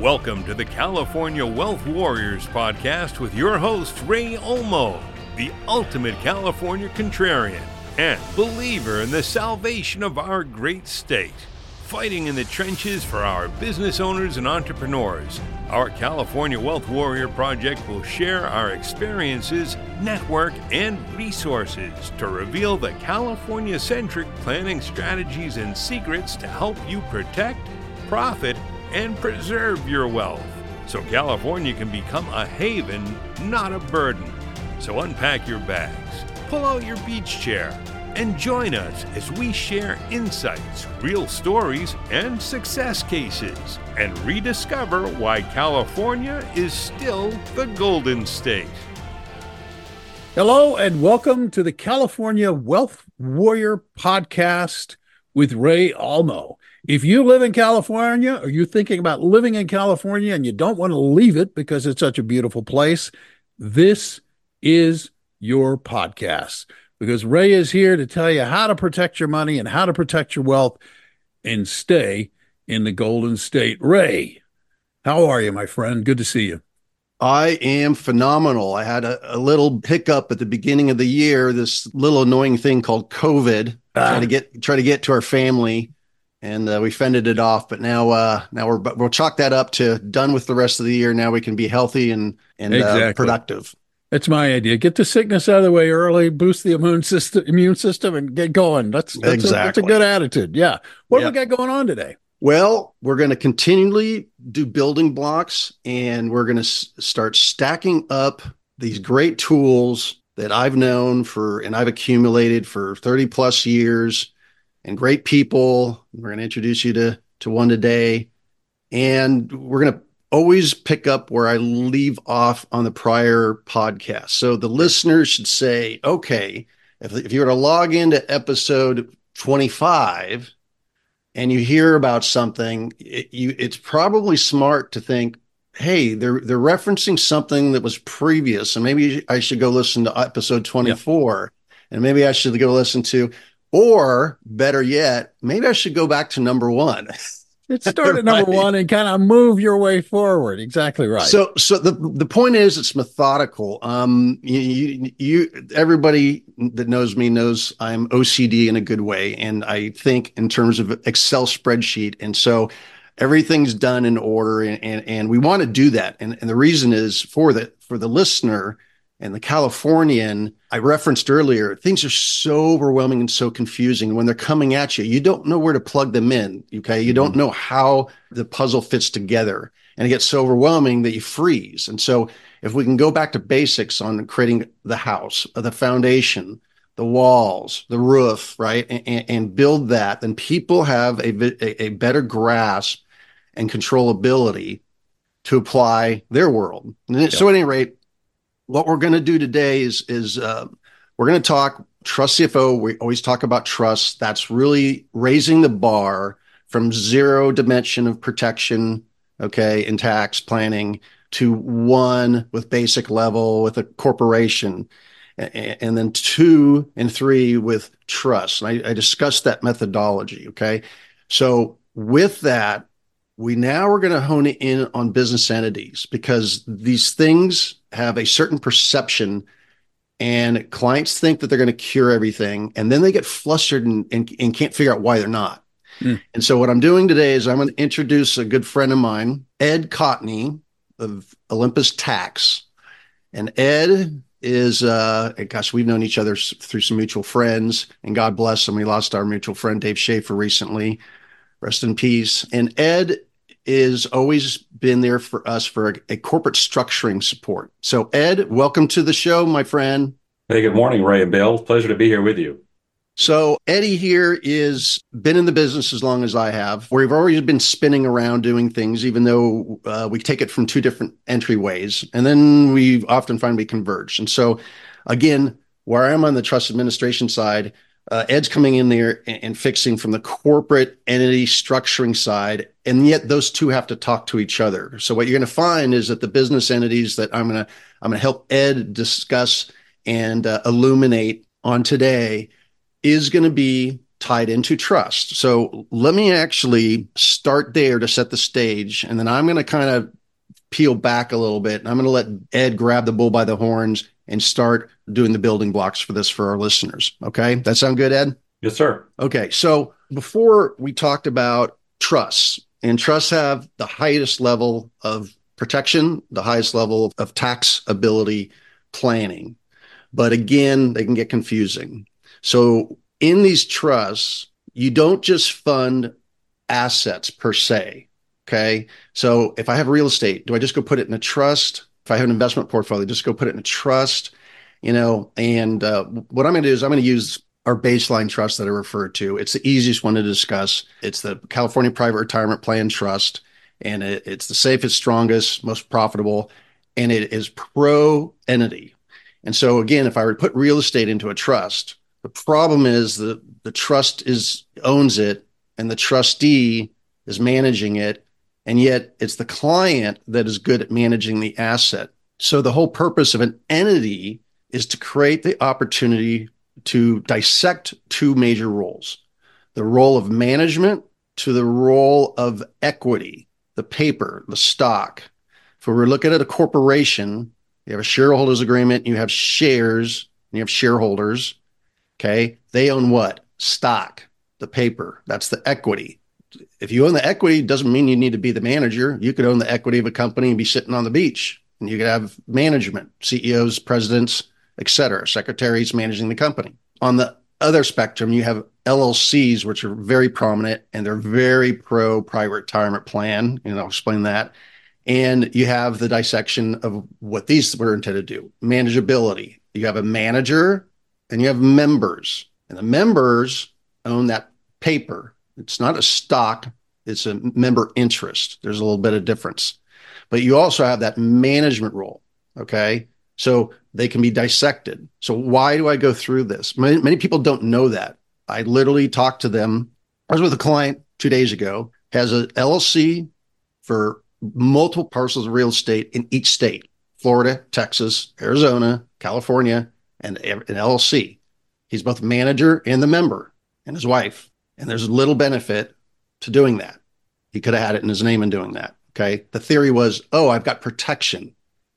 Welcome to the California Wealth Warriors podcast with your host, Ray Olmo, the ultimate California contrarian and believer in the salvation of our great state. Fighting in the trenches for our business owners and entrepreneurs, our California Wealth Warrior Project will share our experiences, network, and resources to reveal the California centric planning strategies and secrets to help you protect, profit, and preserve your wealth so California can become a haven, not a burden. So unpack your bags, pull out your beach chair, and join us as we share insights, real stories, and success cases, and rediscover why California is still the Golden State. Hello, and welcome to the California Wealth Warrior podcast with Ray Olmo. If you live in California or you're thinking about living in California and you don't want to leave it because it's such a beautiful place, this is your podcast because Ray is here to tell you how to protect your money and how to protect your wealth and stay in the Golden State. Ray, how are you, my friend? Good to see you. I am phenomenal. I had a, a little hiccup at the beginning of the year, this little annoying thing called COVID, ah. trying to get try to get to our family and uh, we fended it off. But now, uh, now we're we'll chalk that up to done with the rest of the year. Now we can be healthy and and uh, exactly. uh, productive. That's my idea. Get the sickness out of the way early, boost the immune system, immune system, and get going. That's that's, exactly. a, that's a good attitude. Yeah. What yep. do we got going on today? Well, we're going to continually do building blocks, and we're going to s- start stacking up these great tools that I've known for and I've accumulated for 30 plus years and great people. We're going to introduce you to, to one today. And we're going to always pick up where I leave off on the prior podcast. So the listeners should say, okay, if, if you were to log into episode 25 and you hear about something, it, you, it's probably smart to think, hey, they're they're referencing something that was previous, and maybe I should go listen to episode 24. And maybe I should go listen to or better yet, maybe I should go back to number one. It start at number one and kind of move your way forward. Exactly right. So, so the the point is, it's methodical. Um, you, you, you, everybody that knows me knows I'm OCD in a good way, and I think in terms of Excel spreadsheet, and so everything's done in order, and and, and we want to do that. And and the reason is for the for the listener and the Californian I referenced earlier, things are so overwhelming and so confusing. When they're coming at you, you don't know where to plug them in. Okay. You don't mm-hmm. know how the puzzle fits together. And it gets so overwhelming that you freeze. And so if we can go back to basics on creating the house, the foundation, the walls, the roof, right, and, and build that, then people have a, a better grasp and controllability to apply their world. So, at any rate, what we're going to do today is is uh, we're going to talk trust CFO. We always talk about trust. That's really raising the bar from zero dimension of protection, okay, in tax planning to one with basic level with a corporation, and, then two and three with trust. And I, I discussed that methodology. Okay, so with that, we now are going to hone in on business entities because these things have a certain perception and clients think that they're going to cure everything and then they get flustered and, and, and can't figure out why they're not. Mm. and so what i'm doing today is i'm going to introduce a good friend of mine ed cotney of olympus tax. And ed is uh gosh we've known each other through some mutual friends and god bless him. We lost our mutual friend dave schaefer recently. Rest in peace. And ed is always been there for us for a, a, corporate structuring support. So, Ed, welcome to the show, my friend. Hey, good morning, Ray and Bill. Pleasure to be here with you. So, Eddie here is been in the business as long as I have. We've always been spinning around doing things, even though uh, we take it from two different entryways, and then we often find we converge. And so, again, where I'm on the trust administration side, uh, Ed's coming in there and, and, fixing from the corporate entity structuring side, and yet those two have to talk to each other. So what you're going to find is that the business entities that I'm going to I'm going to help Ed discuss and uh, illuminate on today is going to be tied into trust. So let me actually start there to set the stage. And then I'm going to kind of peel back a little bit and I'm going to let Ed grab the bull by the horns and start doing the building blocks for this for our listeners. Okay. That sound good, Ed? Yes, sir. Okay. So before we talked about trusts, and trusts have the highest level of protection, the highest level of tax ability planning. But again, they can get confusing. So in these trusts, you don't just fund assets per se. Okay. So if I have real estate, do I just go put it in a trust? If I have an investment portfolio, just go put it in a trust, you know? And uh, what I'm going to do is I'm going to use our baseline trust that I referred to. It's the easiest one to discuss. It's the California Private Retirement Plan Trust, and it, it's the safest, strongest, most profitable, and it is pro entity. And so, again, if I were to put real estate into a trust, the problem is that the trust is owns it, and the trustee is managing it, and yet it's the client that is good at managing the asset. So the whole purpose of an entity is to create the opportunity to dissect two major roles the role of management to the role of equity, the paper, the stock. If we're looking at a corporation, you have a shareholders agreement, you have shares, and you have shareholders. Okay. They own what? Stock, the paper. That's the equity. If you own the equity, doesn't mean you need to be the manager. You could own the equity of a company and be sitting on the beach, and you could have management, CEOs, presidents, et cetera, secretaries managing the company. On the other spectrum, you have LLCs, which are very prominent and they're very pro private retirement plan. And I'll explain that. And you have the dissection of what these were intended to do manageability. You have a manager and you have members, and the members own that paper. It's not a stock, it's a member interest. There's a little bit of difference. But you also have that management role. Okay. So they can be dissected. So why do I go through this? Many, many people don't know that. I literally talked to them. I was with a client two days ago, has a LLC for multiple parcels of real estate in each state, Florida, Texas, Arizona, California, and an LLC. He's both manager and the member and his wife. And there's little benefit to doing that. He could have had it in his name in doing that. Okay. The theory was, oh, I've got protection.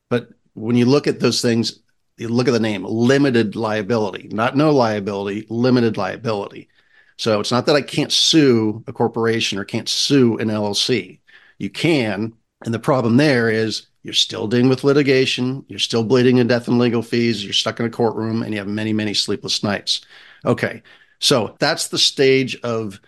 But when you look at those things, you look at the name limited liability, not no liability, limited liability. So it's not that I can't sue a corporation or can't sue an LLC. You can. And the problem there is you're still dealing with litigation, you're still bleeding to death and legal fees, you're stuck in a courtroom, and you have many, many sleepless nights. Okay. So that's the stage of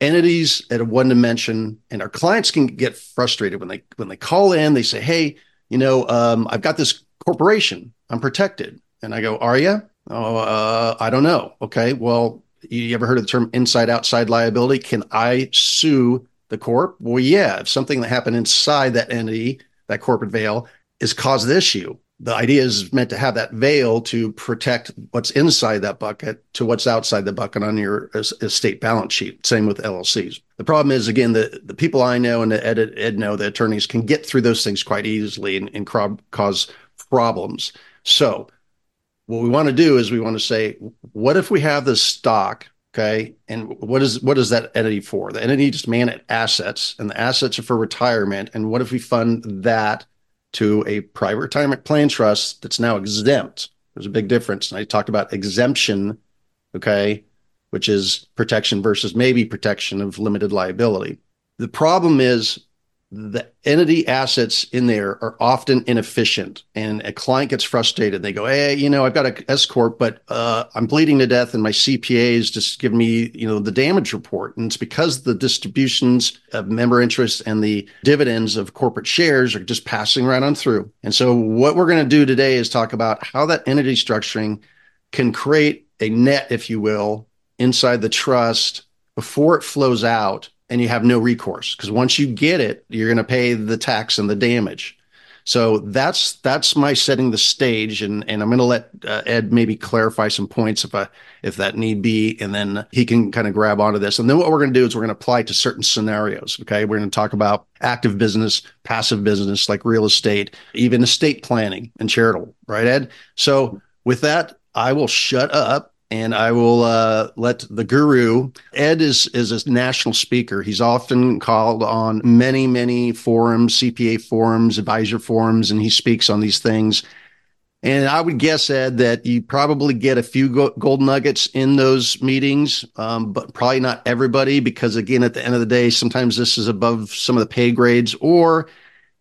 entities at a one dimension and our clients can get frustrated when they when they call in they say hey you know, um, I've got this corporation, I'm protected. And I go, Are you? Oh, uh, I don't know. Okay. Well, you ever heard of the term inside outside liability? Can I sue the corp? Well, yeah. If something that happened inside that entity, that corporate veil, is caused issue, the idea is meant to have that veil to protect what's inside that bucket to what's outside the bucket on your estate balance sheet. Same with LLCs. The problem is, again, the, the people I know and the Ed, Ed know, the attorneys can get through those things quite easily and, and cause problems. So, what we want to do is we want to say, what if we have this stock? Okay. And what is what is that entity for? The entity just manage assets, and the assets are for retirement. And what if we fund that to a private retirement plan trust that's now exempt. There's a big difference. And I talked about exemption, okay, which is protection versus maybe protection of limited liability. The problem is the entity assets in there are often inefficient and a client gets frustrated. They go hey you know i've got a s corp but uh, i'm bleeding to death and my cpa is just giving me you know the damage report. And it's because the distributions of member interest and the dividends of corporate shares are just passing right on through. And so what we're going to do today is talk about how that entity structuring can create a net if you will inside the trust before it flows out and you have no recourse because once you get it, you're going to pay the tax and the damage. So that's that's my setting the stage, and and I'm going to let uh, Ed maybe clarify some points if I if that need be, and then he can kind of grab onto this. And then what we're going to do is we're going to apply to certain scenarios. Okay, we're going to talk about active business, passive business like real estate, even estate planning and charitable. Right, Ed? So with that, I will shut up and I will uh, let the guru. Ed is is a national speaker. He's often called on many many forums, CPA forums, advisor forums, and he speaks on these things. And I would guess, Ed, that you probably get a few go- gold nuggets in those meetings, um, but probably not everybody, because again, at the end of the day, sometimes this is above some of the pay grades, or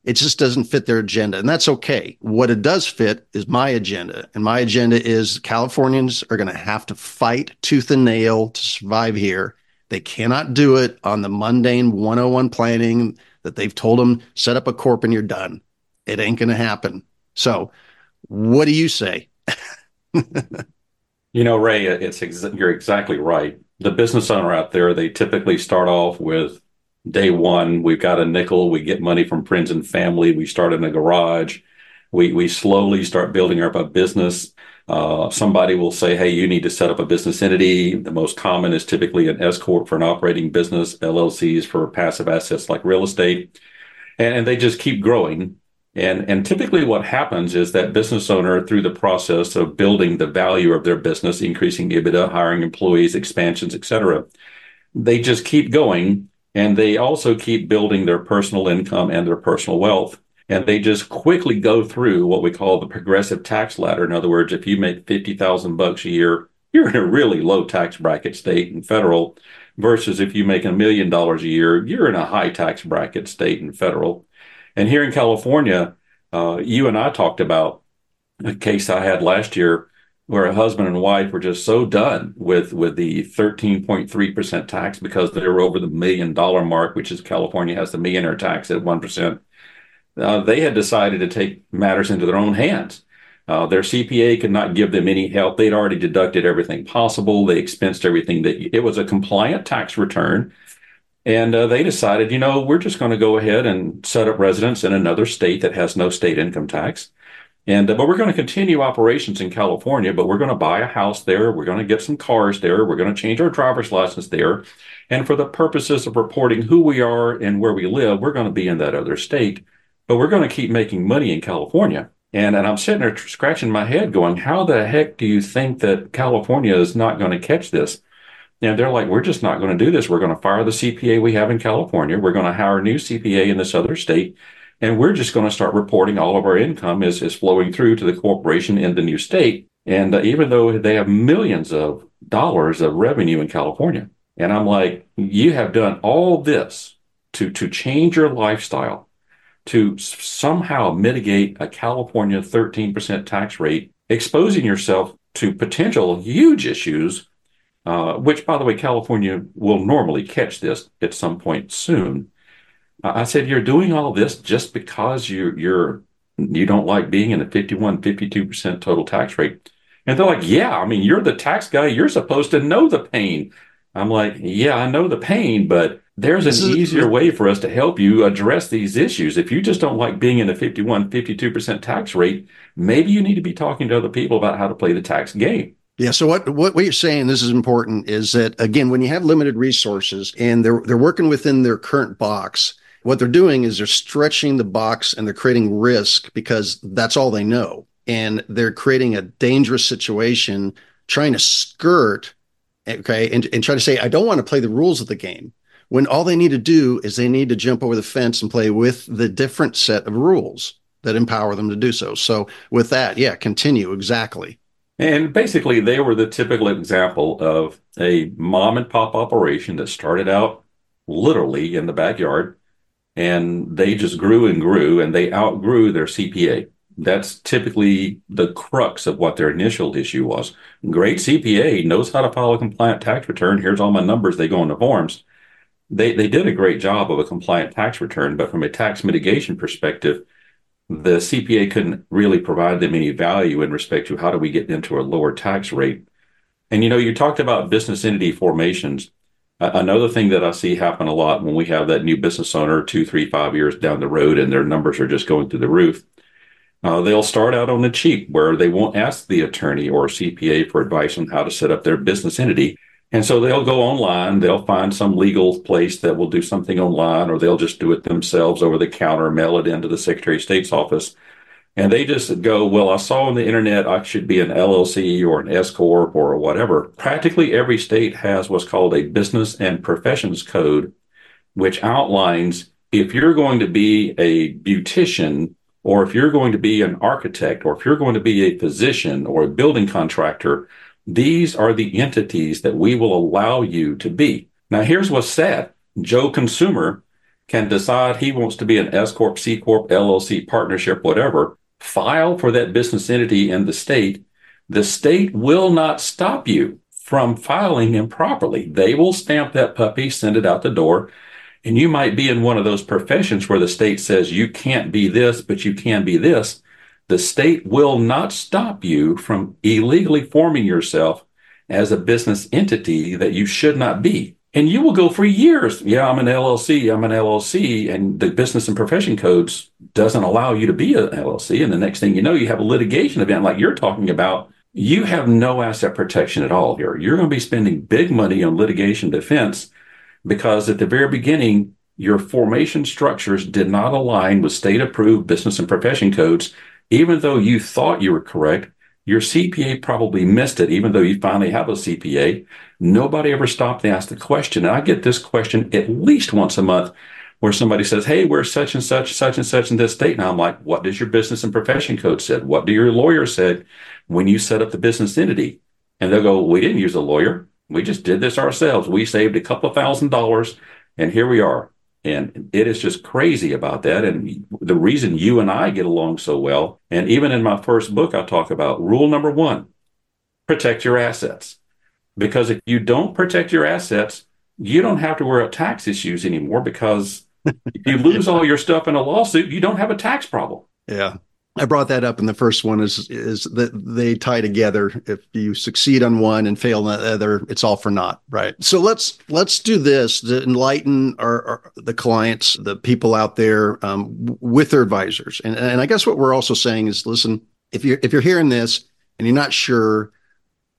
it just doesn't fit their agenda. And that's okay. What it does fit is my agenda. And my agenda is Californians are going to have to fight tooth and nail to survive here. They cannot do it on the mundane 101 planning that they've told them set up a corp and you're done. It ain't going to happen. So, what do you say? you know, Ray, it's ex- you're exactly right. The business owner out there, they typically start off with day one, we've got a nickel. We get money from friends and family. We start in a garage. We we slowly start building up a business. Uh, somebody will say, "Hey, you need to set up a business entity." The most common is typically an S corp for an operating business, LLCs for passive assets like real estate, and, and they just keep growing. And and typically, what happens is that business owner, through the process of building the value of their business, increasing EBITDA, hiring employees, expansions, etc., they just keep going and they also keep building their personal income and their personal wealth. And they just quickly go through what we call the progressive tax ladder. In other words, if you make 50,000 bucks a year, you're in a really low tax bracket state and federal versus if you make a million dollars a year, you're in a high tax bracket state and federal. And here in California, uh, you and I talked about a case I had last year where a husband and wife were just so done with with the 13.3% tax because they were over the million dollar mark, which is California has the millionaire tax at 1%. Uh, they had decided to take matters into their own hands. Uh, their CPA could not give them any help. They'd already deducted everything possible. They expensed everything that it was a compliant tax return. And uh, they decided, you know, we're just going to go ahead and set up residence in another state that has no state income tax and uh, but we're going to continue operations in California, but we're going to buy a house there. We're going to get some cars there. We're going to change our driver's license there. And for the purposes of reporting who we are and where we live, we're going to be in that other state, but we're going to keep making money in California. And, and I'm sitting there scratching my head going, how the heck do you think that California is not going to catch this? And they're like, we're just not going to do this. We're going to fire the CPA we have in California. We're going to hire a new CPA in this other state and we're just going to start reporting all of our income is, is flowing through to the corporation in the new state. And uh, even though they have millions of dollars of revenue in California, and I'm like, you have done all this to, to change your lifestyle, to somehow mitigate a California 13% tax rate, exposing yourself to potential huge issues, uh, which, by the way, California will normally catch this at some point soon. I said, you're doing all this just because you you're you don't like being in a 51, 52% total tax rate. And they're like, yeah, I mean, you're the tax guy. You're supposed to know the pain. I'm like, yeah, I know the pain, but there's an easier way for us to help you address these issues. If you just don't like being in a 51, 52% tax rate, maybe you need to be talking to other people about how to play the tax game. Yeah. So what, what, what you're saying, this is important, is that again, when you have limited resources and they're they're working within their current box, what they're doing is they're stretching the box and they're creating risk because that's all they know. And they're creating a dangerous situation, trying to skirt, okay, and, and try to say, I don't want to play the rules of the game. When all they need to do is they need to jump over the fence and play with the different set of rules that empower them to do so. So, with that, yeah, continue exactly. And basically, they were the typical example of a mom and pop operation that started out literally in the backyard and they just grew and grew and they outgrew their CPA. That's typically the crux of what their initial issue was. Great CPA knows how to file a compliant tax return. Here's all my numbers. They go into forms. They, they did a great job of a compliant tax return, but from a tax mitigation perspective, the CPA couldn't really provide them any value in respect to how do we get into a lower tax rate. And you know, you talked about business entity formations. Another thing that I see happen a lot when we have that new business owner two, three, five years down the road and their numbers are just going through the roof, uh, they'll start out on the cheap where they won't ask the attorney or CPA for advice on how to set up their business entity. And so they'll go online, they'll find some legal place that will do something online, or they'll just do it themselves over the counter, mail it into the Secretary of State's office. And they just go, well, I saw on the internet I should be an LLC or an S corp or whatever. Practically every state has what's called a business and professions code, which outlines if you're going to be a beautician or if you're going to be an architect or if you're going to be a physician or a building contractor, these are the entities that we will allow you to be. Now, here's what's sad. Joe Consumer can decide he wants to be an S Corp, C Corp, LLC, partnership, whatever, file for that business entity in the state. The state will not stop you from filing improperly. They will stamp that puppy, send it out the door. And you might be in one of those professions where the state says you can't be this, but you can be this. The state will not stop you from illegally forming yourself as a business entity that you should not be. And you will go for years. Yeah, I'm an LLC. I'm an LLC. And the business and profession codes doesn't allow you to be an LLC. And the next thing you know, you have a litigation event like you're talking about. You have no asset protection at all here. You're going to be spending big money on litigation defense because at the very beginning, your formation structures did not align with state approved business and profession codes even though you thought you were correct, your CPA probably missed it, even though you finally have a CPA. Nobody ever stopped to ask the question. And I get this question at least once a month where somebody says, Hey, we're such and such, such and such in this state. And I'm like, what does your business and profession code said? What do your lawyer said when you set up the business entity? And they'll go, we didn't use a lawyer. We just did this ourselves. We saved a couple of thousand dollars and here we are. And it is just crazy about that. And the reason you and I get along so well, and even in my first book, I talk about rule number one protect your assets. Because if you don't protect your assets, you don't have to worry about tax issues anymore because if you lose all your stuff in a lawsuit, you don't have a tax problem. Yeah. I brought that up in the first one is is that they tie together. If you succeed on one and fail on the other, it's all for naught, right? So let's let's do this to enlighten our, our the clients, the people out there um, with their advisors. And and I guess what we're also saying is, listen, if you're if you're hearing this and you're not sure,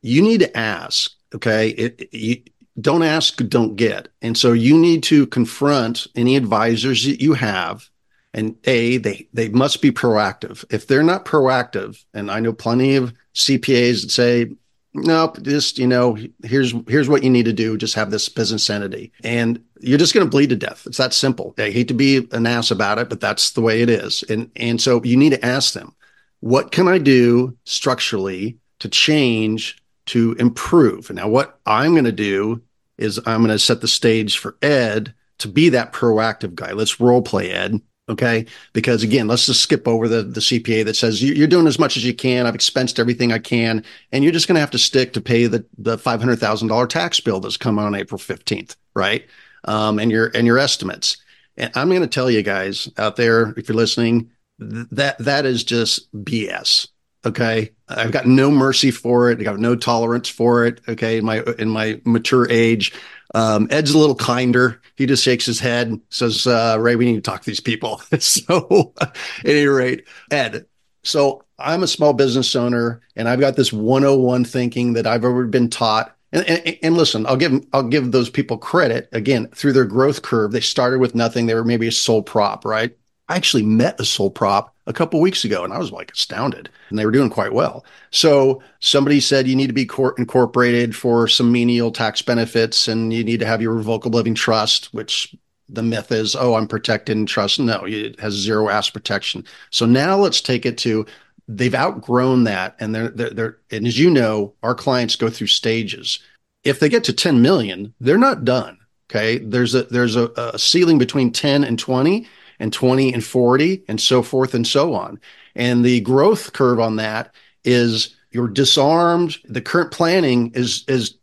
you need to ask. Okay, it, you, don't ask, don't get. And so you need to confront any advisors that you have and a they they must be proactive. If they're not proactive and i know plenty of cpas that say nope just you know here's here's what you need to do. Just have this business entity. And you're just going to bleed to death. It's that simple. I hate to be an ass about it but that's the way it is. And and so you need to ask them what can i do structurally to change to improve? Now what i'm going to do is i'm going to set the stage for ed to be that proactive guy. Let's role play ed Okay. Because again, let's just skip over the, the CPA that says you're doing as much as you can. I've expensed everything I can. And you're just going to have to stick to pay the, the $500,000 tax bill that's coming on April 15th. Right. Um, and your, and your estimates. And I'm going to tell you guys out there, if you're listening, th- that, that is just BS. Okay. I've got no mercy for it. I've got no tolerance for it. Okay. In my, in my mature age, um, Ed's a little kinder. He just shakes his head, says, uh, Ray, we need to talk to these people. so, at any rate, Ed, so I'm a small business owner and I've got this 101 thinking that I've already been taught. And, and, and, listen, I'll give I'll give those people credit again through their growth curve. They started with nothing. They were maybe a sole prop, right? I actually met a sole prop a couple weeks ago and I was like astounded and they were doing quite well. So somebody said you need to be cor- incorporated for some menial tax benefits and you need to have your revocable living trust, which the myth is, oh, I'm protected in trust. No, it has zero ass protection. So now let's take it to they've outgrown that and they're, they're, they're and as you know, our clients go through stages. If they get to 10 million, they're not done. Okay. There's a there's a, a ceiling between 10 and 20 and 20 and 40 and so forth and so on. And the growth curve on that is you're disarmed. The current planning is, is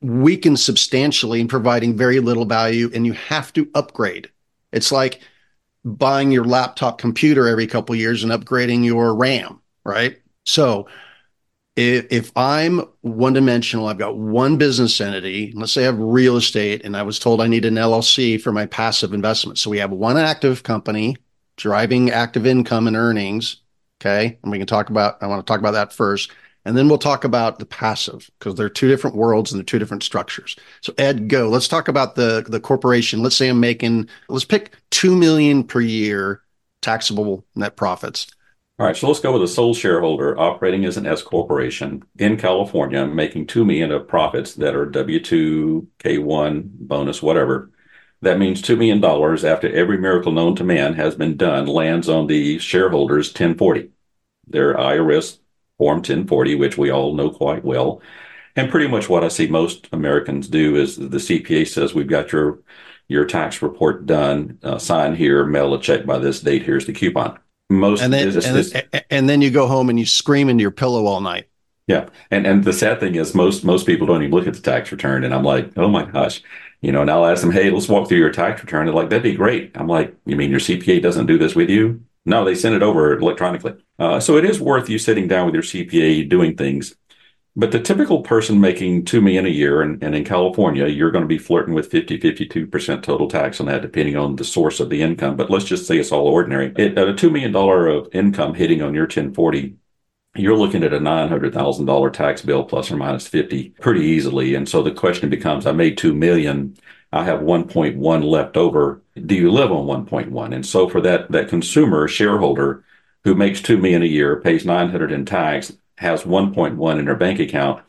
weakened substantially and providing very little value and you have to upgrade. It's like buying your laptop computer every couple years and upgrading your RAM, right? So if, if I'm one dimensional, I've got one business entity, let's say I have real estate, and I was told I need an LLC for my passive investment. So we have one active company driving active income and earnings. Okay. And we can talk about, I want to talk about that first. And then we'll talk about the passive because they're two different worlds and they're two different structures. So Ed, go. Let's talk about the the corporation. Let's say I'm making let's pick two million per year taxable net profits. All right, so let's go with a sole shareholder operating as an S corporation in California, making two million of profits that are W two, K one, bonus, whatever. That means two million dollars after every miracle known to man has been done lands on the shareholders 1040, their IRS Form 1040, which we all know quite well. And pretty much what I see most Americans do is the CPA says we've got your your tax report done, uh, sign here, mail a check by this date. Here's the coupon. Most and then, and, and then you go home and you scream into your pillow all night. Yeah, and and the sad thing is most most people don't even look at the tax return, and I'm like, oh my gosh, you know. And I'll ask them, hey, let's walk through your tax return. They're like, that'd be great. I'm like, you mean your CPA doesn't do this with you? No, they send it over electronically. Uh, so it is worth you sitting down with your CPA doing things. But the typical person making two million a year, and, and in California, you're going to be flirting with 50, 52% total tax on that, depending on the source of the income. But let's just say it's all ordinary. It, at a $2 million of income hitting on your 1040, you're looking at a $900,000 tax bill plus or minus 50 pretty easily. And so the question becomes, I made 2 million. I have 1.1 left over. Do you live on 1.1? And so for that, that consumer shareholder who makes 2 million a year, pays 900 in tax, has 1.1 in their bank account,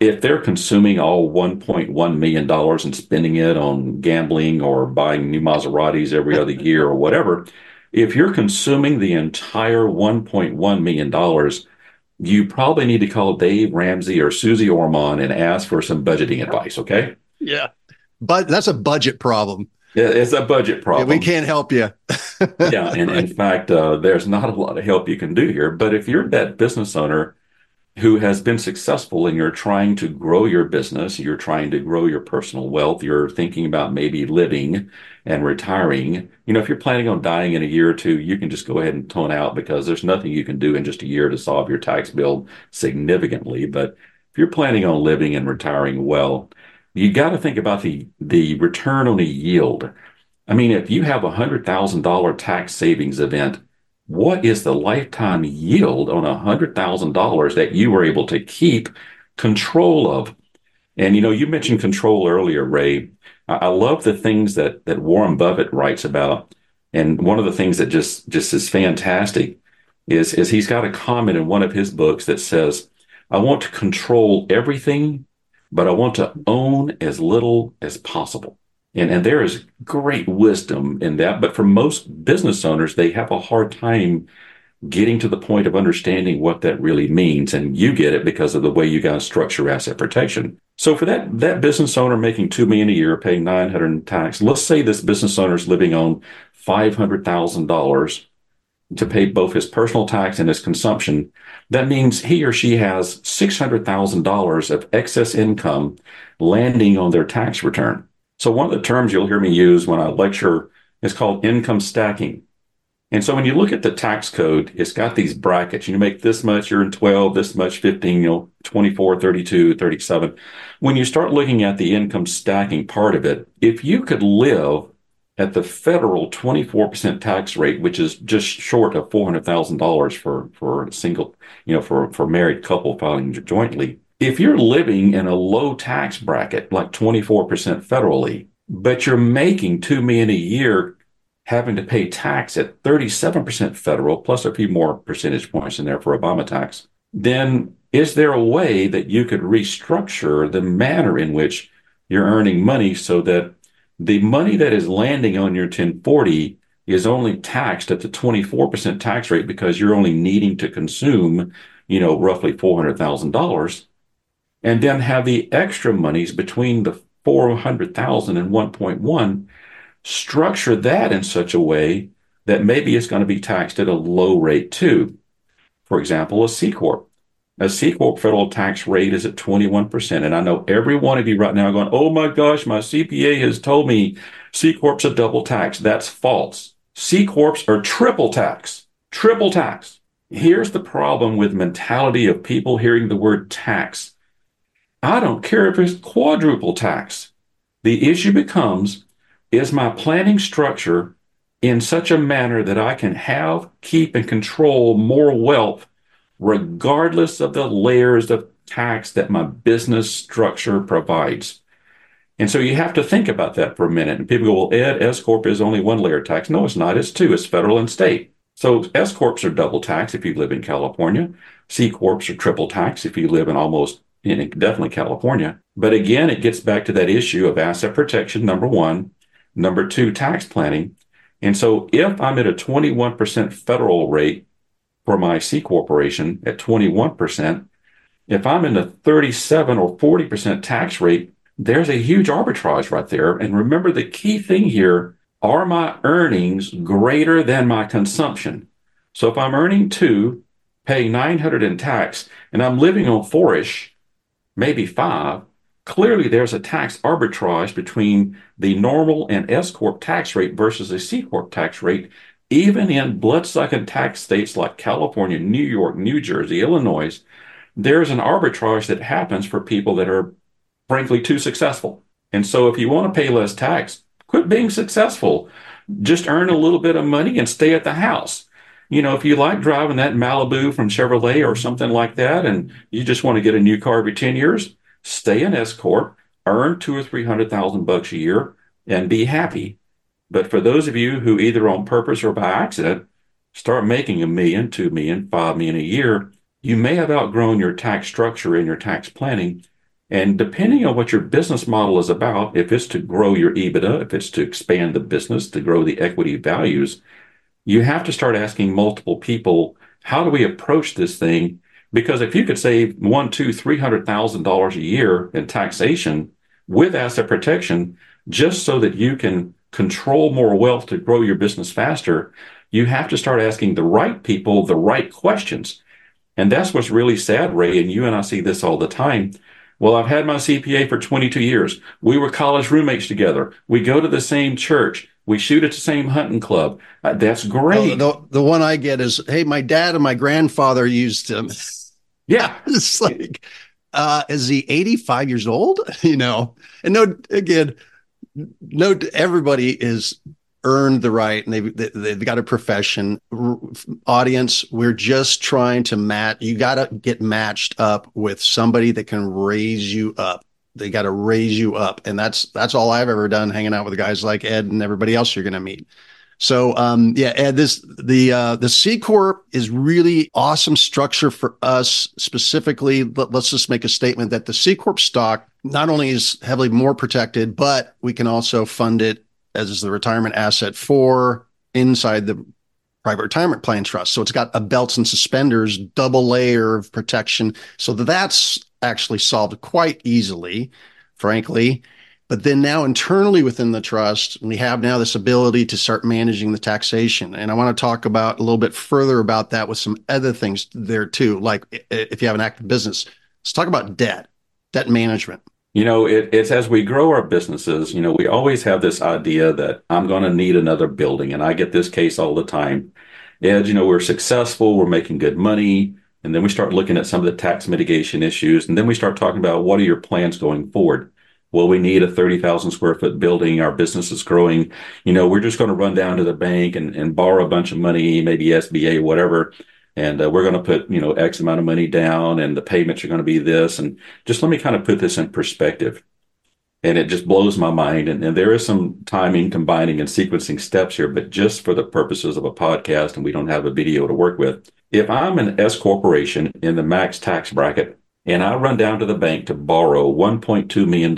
if they're consuming all 1.1 million dollars and spending it on gambling or buying new Maseratis every other year or whatever, if you're consuming the entire 1.1 million dollars, you probably need to call Dave Ramsey or Suze Orman and ask for some budgeting advice. Okay. Yeah. But that's a budget problem. Yeah, it's a budget problem. Yeah, we can't help you. yeah. And in fact, uh, there's not a lot of help you can do here. But if you're that business owner who has been successful and you're trying to grow your business, you're trying to grow your personal wealth, you're thinking about maybe living and retiring. You know, if you're planning on dying in a year or two, you can just go ahead and tone out because there's nothing you can do in just a year to solve your tax bill significantly. But if you're planning on living and retiring well, you got to think about the the return on a yield. I mean, if you have a hundred thousand dollar tax savings event what is the lifetime yield on a hundred thousand dollars that you were able to keep control of? And you know, you mentioned control earlier, Ray. I, love the things that that Warren Buffett writes about, and one of the things that just just is fantastic is is he's got a comment in one of his books that says, "I want to control everything, but I want to own as little as possible." And, and there is great wisdom in that. But for most business owners, they have a hard time getting to the point of understanding what that really means. And you get it because of the way you guys structure asset protection. So for that, that business owner making two million a year, paying 900 in tax, let's say this business owner is living on $500,000 to pay both his personal tax and his consumption. That means he or she has $600,000 of excess income landing on their tax return. So one of the terms you'll hear me use when I lecture is called income stacking. And so when you look at the tax code, it's got these brackets. You make this much, you're in 12, this much, 15, you know, 24, 32, 37. When you start looking at the income stacking part of it, if you could live at the federal 24% tax rate, which is just short of $400,000 for, for a single, you know, for, for married couple filing jointly, if you're living in a low tax bracket, like 24% federally, but you're making two million a year having to pay tax at 37% federal, plus a few more percentage points in there for Obama tax, then is there a way that you could restructure the manner in which you're earning money so that the money that is landing on your 1040 is only taxed at the 24% tax rate because you're only needing to consume, you know, roughly $400,000 and then have the extra monies between the 400,000 and 1.1 structure that in such a way that maybe it's going to be taxed at a low rate too. For example, a C corp. A C corp federal tax rate is at 21%. And I know every one of you right now going, "Oh my gosh, my CPA has told me C corp's a double tax." That's false. C corps are triple tax. Triple tax. Here's the problem with mentality of people hearing the word tax I don't care if it's quadruple tax. The issue becomes is my planning structure in such a manner that I can have, keep, and control more wealth regardless of the layers of tax that my business structure provides. And so you have to think about that for a minute. And people go, well, Ed, S Corp is only one layer tax. No, it's not. It's two. It's federal and state. So S corps are double tax if you live in California. C corps are triple tax if you live in almost in definitely California. But again, it gets back to that issue of asset protection, number one. Number two, tax planning. And so if I'm at a 21% federal rate for my C corporation at 21%, if I'm in the 37 or 40% tax rate, there's a huge arbitrage right there. And remember the key thing here are my earnings greater than my consumption? So if I'm earning two, paying 900 in tax, and I'm living on fourish, maybe five, clearly there's a tax arbitrage between the normal and S Corp tax rate versus a C Corp tax rate, even in bloodsucking tax states like California, New York, New Jersey, Illinois. There's an arbitrage that happens for people that are frankly too successful. And so if you want to pay less tax, quit being successful. Just earn a little bit of money and stay at the house. You know, if you like driving that Malibu from Chevrolet or something like that, and you just want to get a new car every 10 years, stay in S Corp, earn two or three hundred thousand bucks a year, and be happy. But for those of you who either on purpose or by accident start making a million, two million, five million a year, you may have outgrown your tax structure and your tax planning. And depending on what your business model is about, if it's to grow your EBITDA, if it's to expand the business, to grow the equity values, you have to start asking multiple people, how do we approach this thing because if you could save one, two, three hundred thousand dollars a year in taxation with asset protection, just so that you can control more wealth to grow your business faster, you have to start asking the right people the right questions. And that's what's really sad, Ray. And you and I see this all the time. Well, I've had my CPA for 22 years. We were college roommates together. We go to the same church. We shoot at the same hunting club. Uh, that's great. the, the one I get is, hey, my dad and my grandfather used him. Yeah. it's like, uh, is he 85 years old? You know, and no, again, no, everybody is earned the right and they've, they've got a profession audience. We're just trying to match. You got to get matched up with somebody that can raise you up. They got to raise you up. And that's, that's all I've ever done hanging out with guys like Ed and everybody else you're going to meet. So um, yeah, Ed, this the uh, the C corp is really awesome structure for us specifically. Let, let's just make a statement that the C corp stock not only is heavily more protected, but we can also fund it as the retirement asset for inside the private retirement plan trust. So it's got a belts and suspenders, double layer of protection. So that's actually solved quite easily, frankly. But then now internally within the trust, we have now this ability to start managing the taxation. And I want to talk about a little bit further about that with some other things there too. Like if you have an active business, let's talk about debt, debt management. You know, it, it's as we grow our businesses, you know, we always have this idea that I'm going to need another building. And I get this case all the time. Ed, you know, we're successful, we're making good money. And then we start looking at some of the tax mitigation issues. And then we start talking about what are your plans going forward? well, we need a 30,000 square foot building. Our business is growing. You know, we're just going to run down to the bank and, and borrow a bunch of money, maybe SBA, whatever. And uh, we're going to put, you know, X amount of money down and the payments are going to be this. And just let me kind of put this in perspective. And it just blows my mind. And, and there is some timing, combining, and sequencing steps here, but just for the purposes of a podcast and we don't have a video to work with. If I'm an S corporation in the max tax bracket, and I run down to the bank to borrow $1.2 million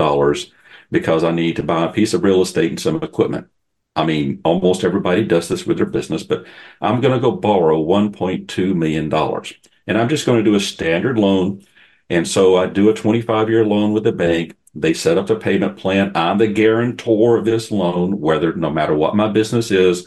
because I need to buy a piece of real estate and some equipment. I mean, almost everybody does this with their business, but I'm going to go borrow $1.2 million. And I'm just going to do a standard loan. And so I do a 25 year loan with the bank. They set up a payment plan. I'm the guarantor of this loan, whether no matter what my business is,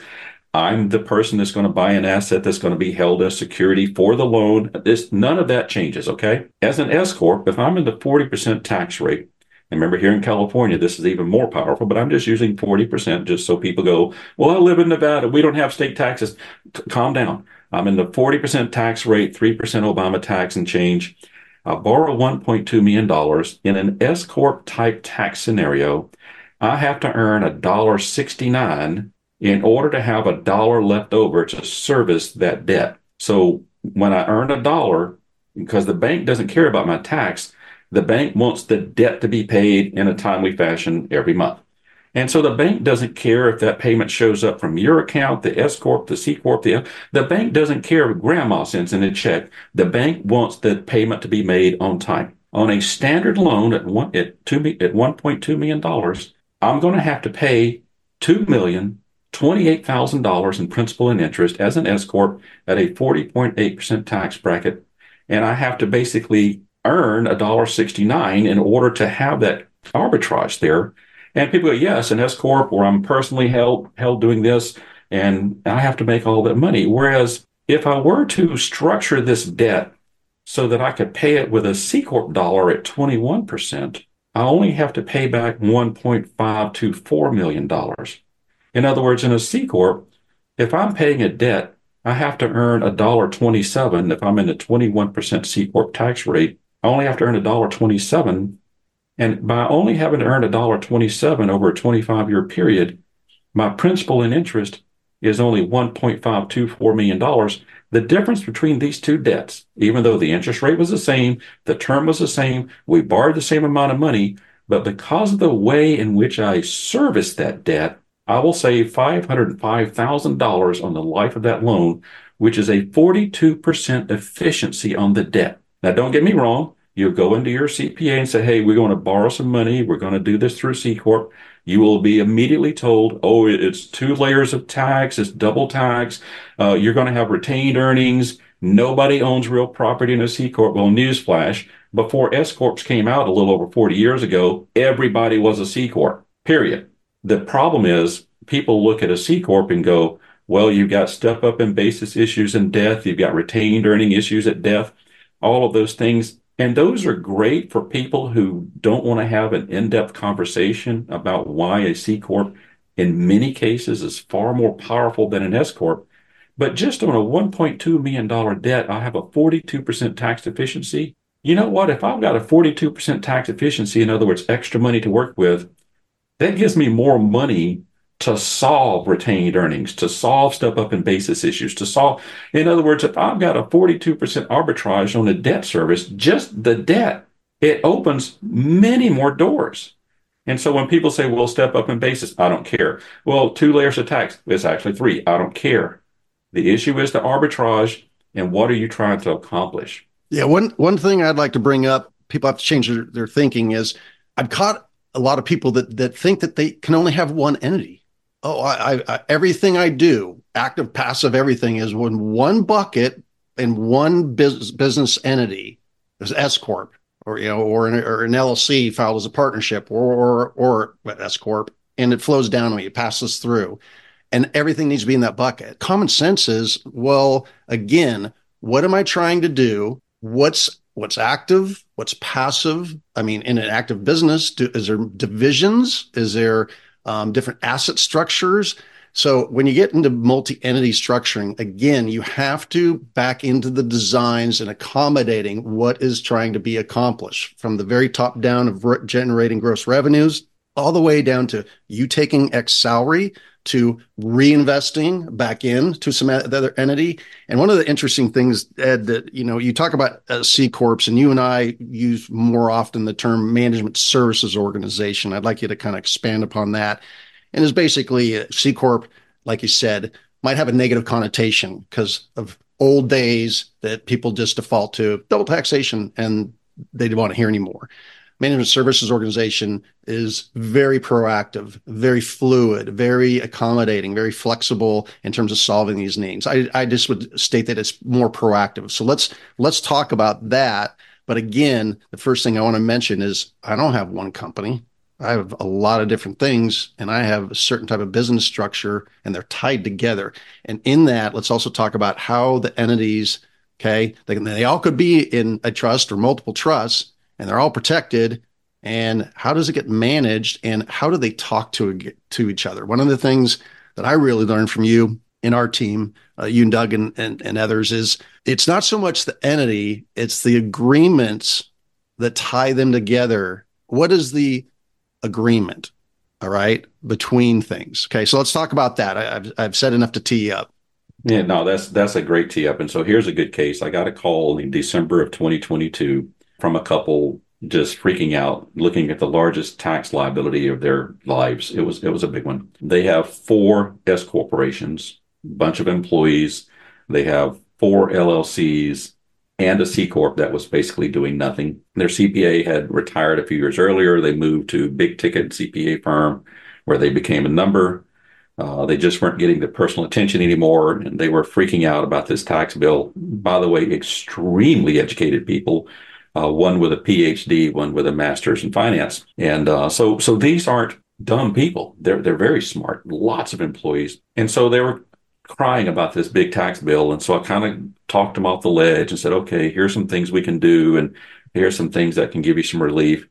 I'm the person that's going to buy an asset that's going to be held as security for the loan. This none of that changes. Okay. As an S corp, if I'm in the 40% tax rate, and remember here in California, this is even more powerful, but I'm just using 40% just so people go, well, I live in Nevada. We don't have state taxes. Calm down. I'm in the 40% tax rate, 3% Obama tax and change. I borrow $1.2 million in an S corp type tax scenario. I have to earn $1.69 in order to have a dollar left over to service that debt. So when I earn a dollar, because the bank doesn't care about my tax, the bank wants the debt to be paid in a timely fashion every month. And so the bank doesn't care if that payment shows up from your account, the S corp, the C corp. The the bank doesn't care if grandma sends in a check. The bank wants the payment to be made on time. On a standard loan at one at two at one point two million dollars, I'm going to have to pay two million twenty-eight thousand dollars in principal and interest as an S corp at a forty point eight percent tax bracket, and I have to basically earn a dollar sixty-nine in order to have that arbitrage there and people go, yes, an S corp, or I'm personally held held doing this, and I have to make all that money. Whereas if I were to structure this debt so that I could pay it with a C corp dollar at 21%, I only have to pay back 1.524 million dollars. In other words, in a C corp, if I'm paying a debt, I have to earn a dollar 27 if I'm in a 21% C corp tax rate. I only have to earn a dollar 27 and by only having to earn a dollar 27 over a 25 year period, my principal and interest is only $1.524 million. The difference between these two debts, even though the interest rate was the same, the term was the same, we borrowed the same amount of money, but because of the way in which I service that debt, I will save $505,000 on the life of that loan, which is a 42% efficiency on the debt. Now, don't get me wrong. You'll go into your CPA and say, Hey, we're going to borrow some money. We're going to do this through C Corp. You will be immediately told, Oh, it's two layers of tax. It's double tax. Uh, you're going to have retained earnings. Nobody owns real property in a C Corp. Well, newsflash, before S Corps came out a little over 40 years ago, everybody was a C Corp, period. The problem is people look at a C Corp and go, well, you've got step up in basis issues and death. You've got retained earning issues at death. All of those things and those are great for people who don't want to have an in-depth conversation about why a C corp in many cases is far more powerful than an S corp. But just on a $1.2 million debt, I have a 42% tax efficiency. You know what? If I've got a 42% tax efficiency, in other words, extra money to work with, that gives me more money to solve retained earnings, to solve step up in basis issues, to solve, in other words, if I've got a 42% arbitrage on a debt service, just the debt, it opens many more doors. And so when people say, well, step up in basis, I don't care. Well, two layers of tax, it's actually three. I don't care. The issue is the arbitrage and what are you trying to accomplish? Yeah, one one thing I'd like to bring up, people have to change their, their thinking is I've caught a lot of people that that think that they can only have one entity oh, I, I, everything I do, active, passive, everything is in one bucket in one business business entity, as S corp, or you know, or an, or an LLC filed as a partnership, or or, or S corp, and it flows down to me, it passes through, and everything needs to be in that bucket. Common sense is, well, again, what am I trying to do? What's what's active? What's passive? I mean, in an active business, do, is there divisions? Is there um, different asset structures. So when you get into multi-entity structuring, again, you have to back into the designs and accommodating what is trying to be accomplished from the very top down of generating gross revenues all the way down to you taking X salary to reinvesting back in to some other entity. And one of the interesting things, Ed, that you know, you talk about uh, C corps, and you and I use more often the term management services organization. I'd like you to kind of expand upon that. And is basically C corp, like you said, might have a negative connotation because of old days that people just default to double taxation and they don't want to hear anymore management services organization is very proactive, very fluid, very accommodating, very flexible in terms of solving these needs. I, I just would state that it's more proactive. So let's let's talk about that. But again, the first thing I want to mention is I don't have one company. I have a lot of different things and I have a certain type of business structure and they're tied together. And in that, let's also talk about how the entities, okay, they, they all could be in a trust or multiple trusts, and they're all protected. And how does it get managed? And how do they talk to to each other? One of the things that i really learned from you in our team uh, you and doug and, and, and others is it's not so much the entity it's the agreements that tie them together. What is the agreement all right between things? Okay so let's talk about that. I, have I've said enough to tee up. Yeah no that's that's a great tee up. And so here's a good case. I got a call in december of 2022 from a couple just freaking out, looking at the largest tax liability of their lives. It was it was a big one. They have four S corporations, bunch of employees. They have four LLCs and a C corp that was basically doing nothing. Their CPA had retired a few years earlier. They moved to big ticket CPA firm where they became a number. Uh, they just weren't getting the personal attention anymore, and they were freaking out about this tax bill. By the way, extremely educated people, uh, one with a PhD, one with a master's in finance, and uh, so so these aren't dumb people. They're they're very smart. Lots of employees, and so they were crying about this big tax bill. And so I kind of talked them off the ledge and said, "Okay, here's some things we can do, and here's some things that can give you some relief."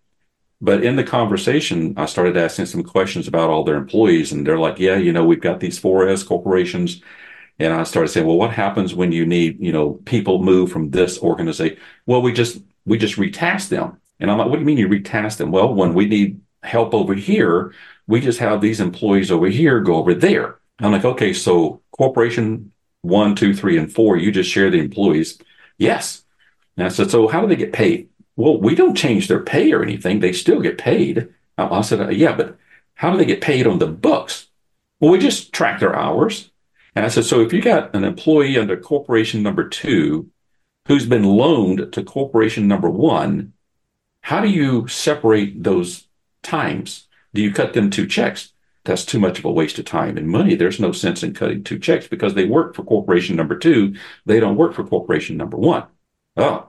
But in the conversation, I started asking some questions about all their employees, and they're like, "Yeah, you know, we've got these four S corporations." And I started saying, "Well, what happens when you need, you know, people move from this organization?" Well, we just we just retask them. And I'm like, "What do you mean you retask them?" Well, when we need help over here, we just have these employees over here go over there. I'm like, "Okay, so corporation one, two, three, and four, you just share the employees." Yes. And I said, "So how do they get paid?" well, we don't change their pay or anything. They still get paid. I said, uh, yeah, but how do they get paid on the books? Well, we just track their hours. And I said, so if you got an employee under corporation number two who's been loaned to corporation number one, how do you separate those times? Do you cut them two checks? That's too much of a waste of time and money. There's no sense in cutting two checks because they work for corporation number two. They don't work for corporation number one. Oh,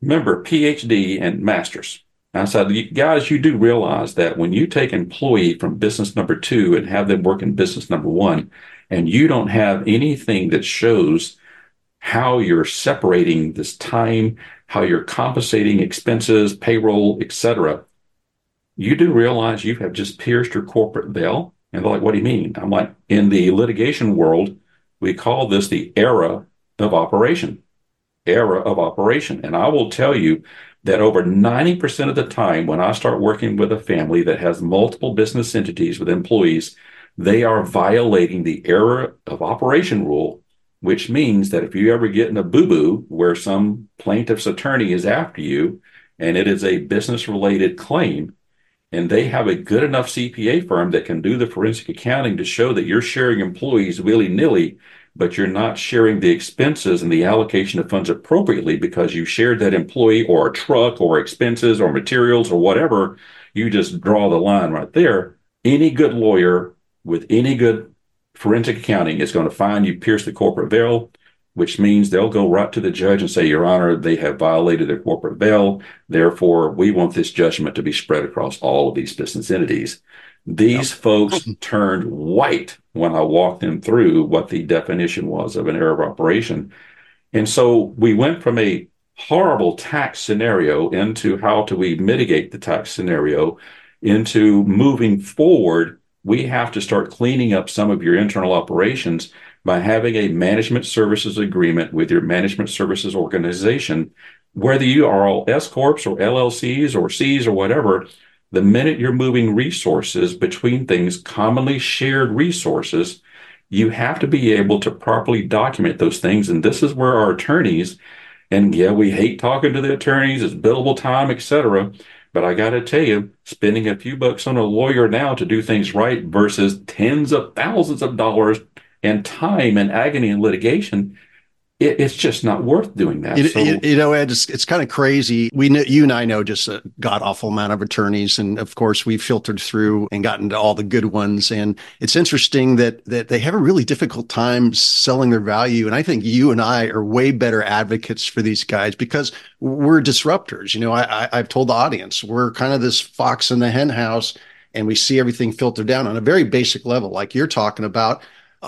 remember PhD and masters. I said, guys, you do realize that when you take employee from business number two and have them work in business number one, and you don't have anything that shows how you're separating this time, how you're compensating expenses, payroll, etc., you do realize you have just pierced your corporate veil. And they're like, what do you mean? I'm like, in the litigation world, we call this the era of operation era of operation. And I will tell you that over 90% of the time, when I start working with a family that has multiple business entities with employees, they are violating the era of operation rule, which means that if you ever get in a boo boo where some plaintiff's attorney is after you and it is a business related claim, and they have a good enough CPA firm that can do the forensic accounting to show that you're sharing employees willy nilly but you're not sharing the expenses and the allocation of funds appropriately because you shared that employee or a truck or expenses or materials or whatever, you just draw the line right there. Any good lawyer with any good forensic accounting is going to find you pierce the corporate veil, which means they'll go right to the judge and say, Your Honor, they have violated their corporate veil. Therefore, we want this judgment to be spread across all of these business entities. These yep. folks turned white when I walked them through what the definition was of an error of operation. And so we went from a horrible tax scenario into how do we mitigate the tax scenario into moving forward. We have to start cleaning up some of your internal operations by having a management services agreement with your management services organization, whether you are all S corps or LLCs or Cs or whatever the minute you're moving resources between things, commonly shared resources, you have to be able to properly document those things. And this is where our attorneys, and yeah, we hate talking to the attorneys, it's billable time, etc. But I got to tell you, spending a few bucks on a lawyer now to do things right versus tens of thousands of dollars and time and agony and litigation it, it's just not worth doing that. You, so, you, you know, Ed, it's, it's kind of crazy. We know you and I know just a god awful amount of attorneys, and of course, we've filtered through and gotten to all the good ones. And it's interesting that that they have a really difficult time selling their value. And I think you and I are way better advocates for these guys because we're disruptors. You know, I, I I've told the audience we're kind of this fox in the hen house, and we see everything filtered down on a very basic level, like you're talking about.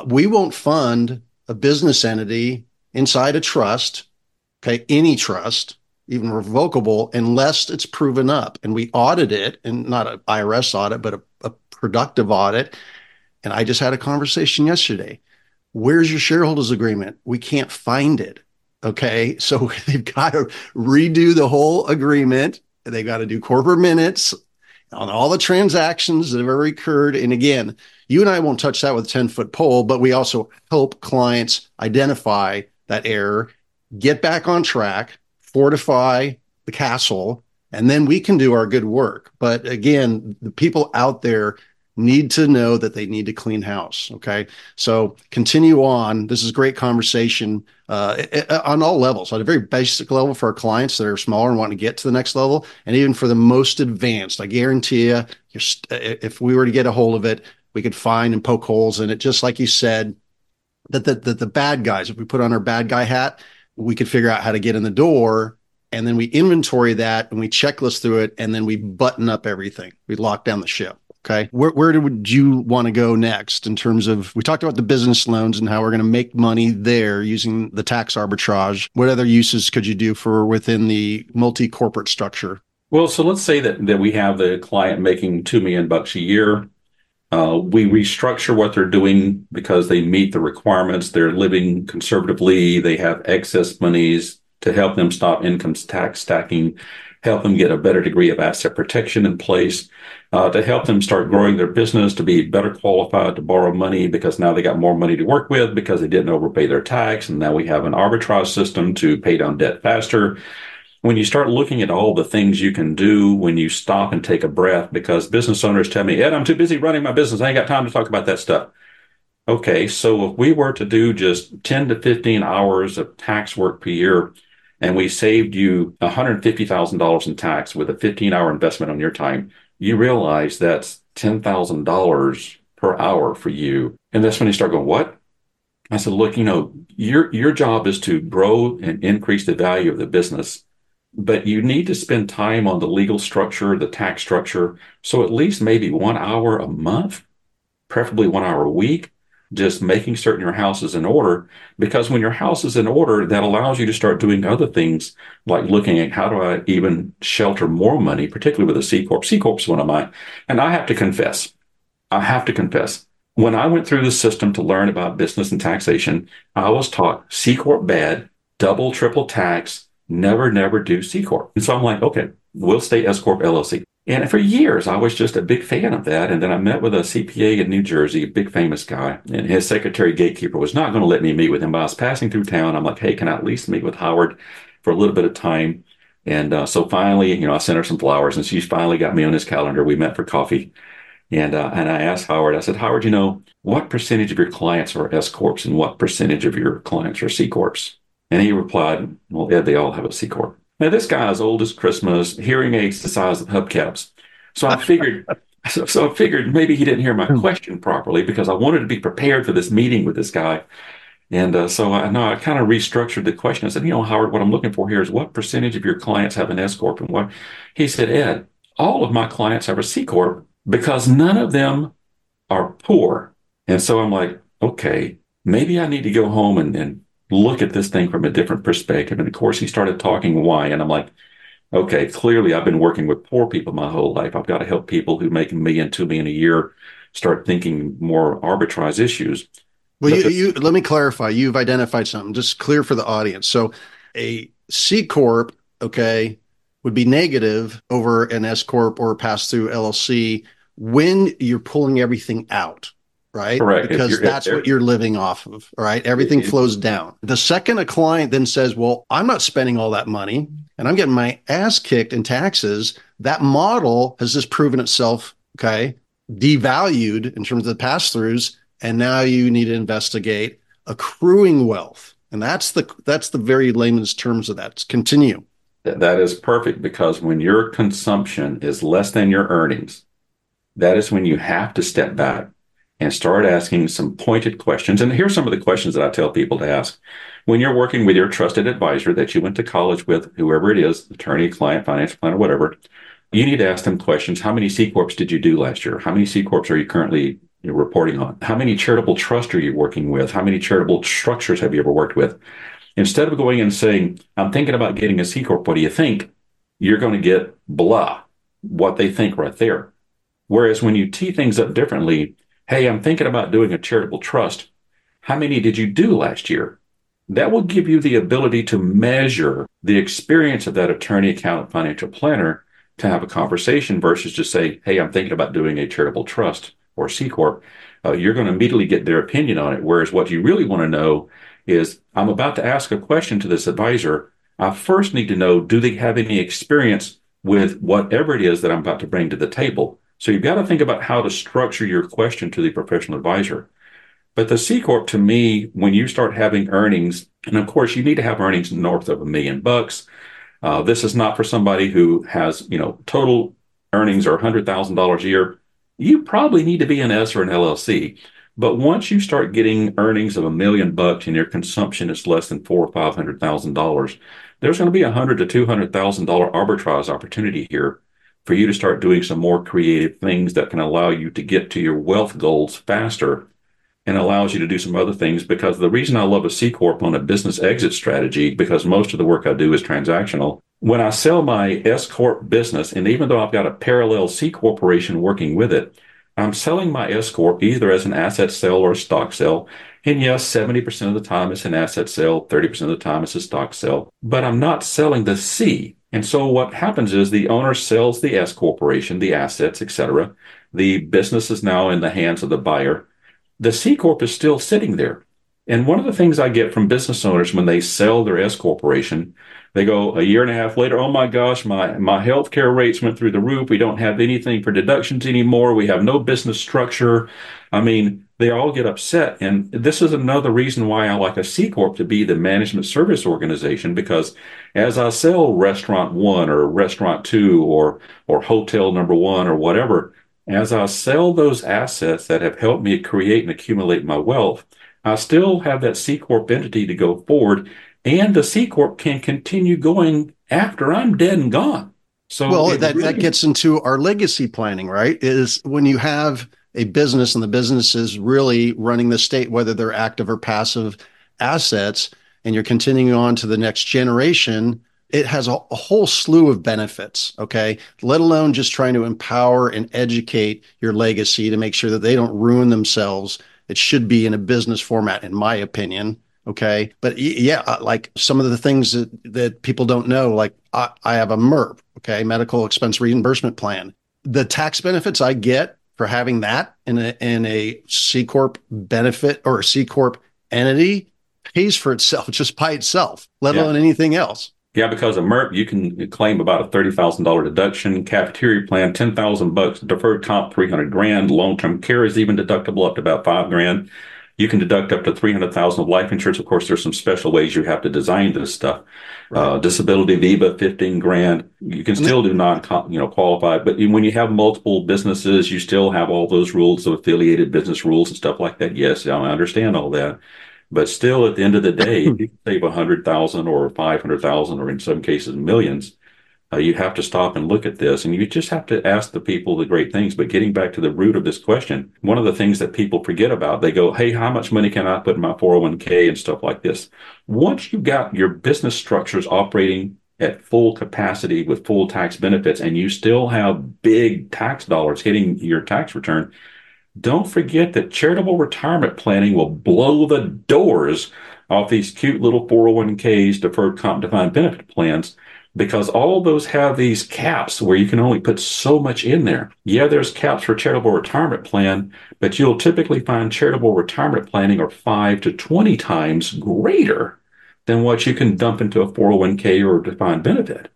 We won't fund a business entity inside a trust, okay, any trust, even revocable, unless it's proven up. And we audit it, and not an IRS audit, but a, a productive audit. And I just had a conversation yesterday. Where's your shareholders agreement? We can't find it. Okay. So they've got to redo the whole agreement. They've got to do corporate minutes on all the transactions that have ever occurred. And again, you and I won't touch that with a 10 foot pole, but we also help clients identify that error, get back on track, fortify the castle, and then we can do our good work. But again, the people out there need to know that they need to clean house. Okay. So continue on. This is great conversation uh, on all levels, on a very basic level for our clients that are smaller and want to get to the next level. And even for the most advanced, I guarantee you, if we were to get a hold of it, we could find and poke holes in it. Just like you said, that the, the, the bad guys, if we put on our bad guy hat, we could figure out how to get in the door and then we inventory that and we checklist through it and then we button up everything. We lock down the ship. Okay. Where, where would you want to go next in terms of, we talked about the business loans and how we're going to make money there using the tax arbitrage. What other uses could you do for within the multi corporate structure? Well, so let's say that, that we have the client making 2 million bucks a year. Uh, we restructure what they're doing because they meet the requirements. They're living conservatively. They have excess monies to help them stop income tax stacking, help them get a better degree of asset protection in place, uh, to help them start growing their business, to be better qualified to borrow money because now they got more money to work with because they didn't overpay their tax. And now we have an arbitrage system to pay down debt faster. When you start looking at all the things you can do when you stop and take a breath, because business owners tell me, Ed, I'm too busy running my business. I ain't got time to talk about that stuff. Okay, so if we were to do just 10 to 15 hours of tax work per year, and we saved you $150,000 in tax with a 15 hour investment on your time, you realize that's $10,000 per hour for you. And that's when you start going, what? I said, look, you know, your, your job is to grow and increase the value of the business, but you need to spend time on the legal structure, the tax structure. So at least maybe one hour a month, preferably one hour a week just making certain your house is in order because when your house is in order that allows you to start doing other things like looking at how do i even shelter more money particularly with a c corp c corp is one of mine. and i have to confess i have to confess when i went through the system to learn about business and taxation i was taught c corp bad double triple tax never never do c corp and so i'm like okay we'll stay s corp llc and for years, I was just a big fan of that. And then I met with a CPA in New Jersey, a big famous guy, and his secretary gatekeeper was not going to let me meet with him. But I was passing through town. I'm like, hey, can I at least meet with Howard for a little bit of time? And uh, so finally, you know, I sent her some flowers, and she finally got me on his calendar. We met for coffee, and uh, and I asked Howard. I said, Howard, you know, what percentage of your clients are S corps, and what percentage of your clients are C corps? And he replied, Well, Ed, they all have a C corp. Now, this guy is old as Christmas, hearing aids the size of hubcaps. So I figured, so, so I figured maybe he didn't hear my hmm. question properly because I wanted to be prepared for this meeting with this guy. And uh, so I know I kind of restructured the question. I said, you know, Howard, what I'm looking for here is what percentage of your clients have an S corp, and what? He said, Ed, all of my clients have a C corp because none of them are poor. And so I'm like, okay, maybe I need to go home and, and look at this thing from a different perspective. And of course, he started talking why. And I'm like, okay, clearly I've been working with poor people my whole life. I've got to help people who make a million, two million a year start thinking more arbitrage issues. Well, you, the, you, let me clarify. You've identified something just clear for the audience. So a C corp, okay, would be negative over an S corp or pass through LLC when you're pulling everything out right? Correct. Because that's what you're living off of, right? Everything flows down. The second a client then says, Well, I'm not spending all that money and I'm getting my ass kicked in taxes, that model has just proven itself, okay, devalued in terms of the pass throughs. And now you need to investigate accruing wealth. And that's the that's the very layman's terms of that. Continue. That is perfect because when your consumption is less than your earnings, that is when you have to step back and start asking some pointed questions. And here's some of the questions that I tell people to ask. When you're working with your trusted advisor that you went to college with, whoever it is, attorney, client, financial planner, whatever, you need to ask them questions. How many C Corps did you do last year? How many C Corps are you currently reporting on? How many charitable trusts are you working with? How many charitable structures have you ever worked with? Instead of going and saying, I'm thinking about getting a C Corp, what do you think? You're going to get blah, what they think right there. Whereas when you tee things up differently, Hey, I'm thinking about doing a charitable trust. How many did you do last year? That will give you the ability to measure the experience of that attorney, accountant, financial planner to have a conversation versus just say, Hey, I'm thinking about doing a charitable trust or C Corp. Uh, you're going to immediately get their opinion on it. Whereas what you really want to know is I'm about to ask a question to this advisor. I first need to know, do they have any experience with whatever it is that I'm about to bring to the table. So you've got to think about how to structure your question to the professional advisor. But the C Corp to me, when you start having earnings, and of course you need to have earnings north of a million bucks. Uh, this is not for somebody who has, you know, total earnings are $100,000 a year. You probably need to be an S or an LLC. But once you start getting earnings of a million bucks and your consumption is less than four or five hundred thousand dollars, there's going to be a hundred to two hundred thousand dollar arbitrage opportunity here for you to start doing some more creative things that can allow you to get to your wealth goals faster and allows you to do some other things because the reason I love a C corp on a business exit strategy because most of the work I do is transactional. When I sell my S corp business and even though I've got a parallel C corporation working with it, I'm selling my S Corp either as an asset sale or a stock sale. And yes, 70% of the time it's an asset sale, 30% of the time it's a stock sale, but I'm not selling the C. And so what happens is the owner sells the S corporation, the assets, etc. The business is now in the hands of the buyer. The C corp is still sitting there. And one of the things I get from business owners when they sell their S corporation they go a year and a half later, oh my gosh, my, my healthcare rates went through the roof. We don't have anything for deductions anymore. We have no business structure. I mean, they all get upset. And this is another reason why I like a C Corp to be the management service organization, because as I sell restaurant one or restaurant two or, or hotel number one or whatever, as I sell those assets that have helped me create and accumulate my wealth, I still have that C Corp entity to go forward and the C corp can continue going after I'm dead and gone. So well, that really- that gets into our legacy planning, right? Is when you have a business and the business is really running the state, whether they're active or passive assets, and you're continuing on to the next generation, it has a, a, whole slew of benefits. Okay. Let alone just trying to empower and educate your legacy to make sure that they don't ruin themselves. It should be in a business format, in my opinion. Okay. But yeah, uh, like some of the things that, that people don't know, like I, I have a MERP, okay, medical expense reimbursement plan. The tax benefits I get for having that in a, in a C Corp benefit or a C Corp entity pays for itself just by itself, let yeah. alone anything else. Yeah, because of MERP, you can claim about a thirty thousand dollar deduction. Cafeteria plan, ten thousand bucks. Deferred comp, three hundred grand. Long term care is even deductible up to about five grand. You can deduct up to 300,000 of life insurance. Of course, there's some special ways you have to design this stuff. Right. Uh, disability VIVA, 15 grand. You can still do non, you know, qualified, but when you have multiple businesses, you still have all those rules of affiliated business rules and stuff like that. Yes, I understand all that. But still, at the end of the day, if you save a hundred thousand or five hundred thousand, or in some cases millions, uh, you have to stop and look at this and you just have to ask the people the great things. But getting back to the root of this question, one of the things that people forget about, they go, Hey, how much money can I put in my 401k and stuff like this? Once you've got your business structures operating at full capacity with full tax benefits and you still have big tax dollars hitting your tax return, don't forget that charitable retirement planning will blow the doors off these cute little 401ks, deferred comp defined benefit plans because all those have these caps where you can only put so much in there. Yeah, there's caps for charitable retirement plan, but you'll typically find charitable retirement planning are five to 20 times greater than what you can dump into a 401k or defined benefit.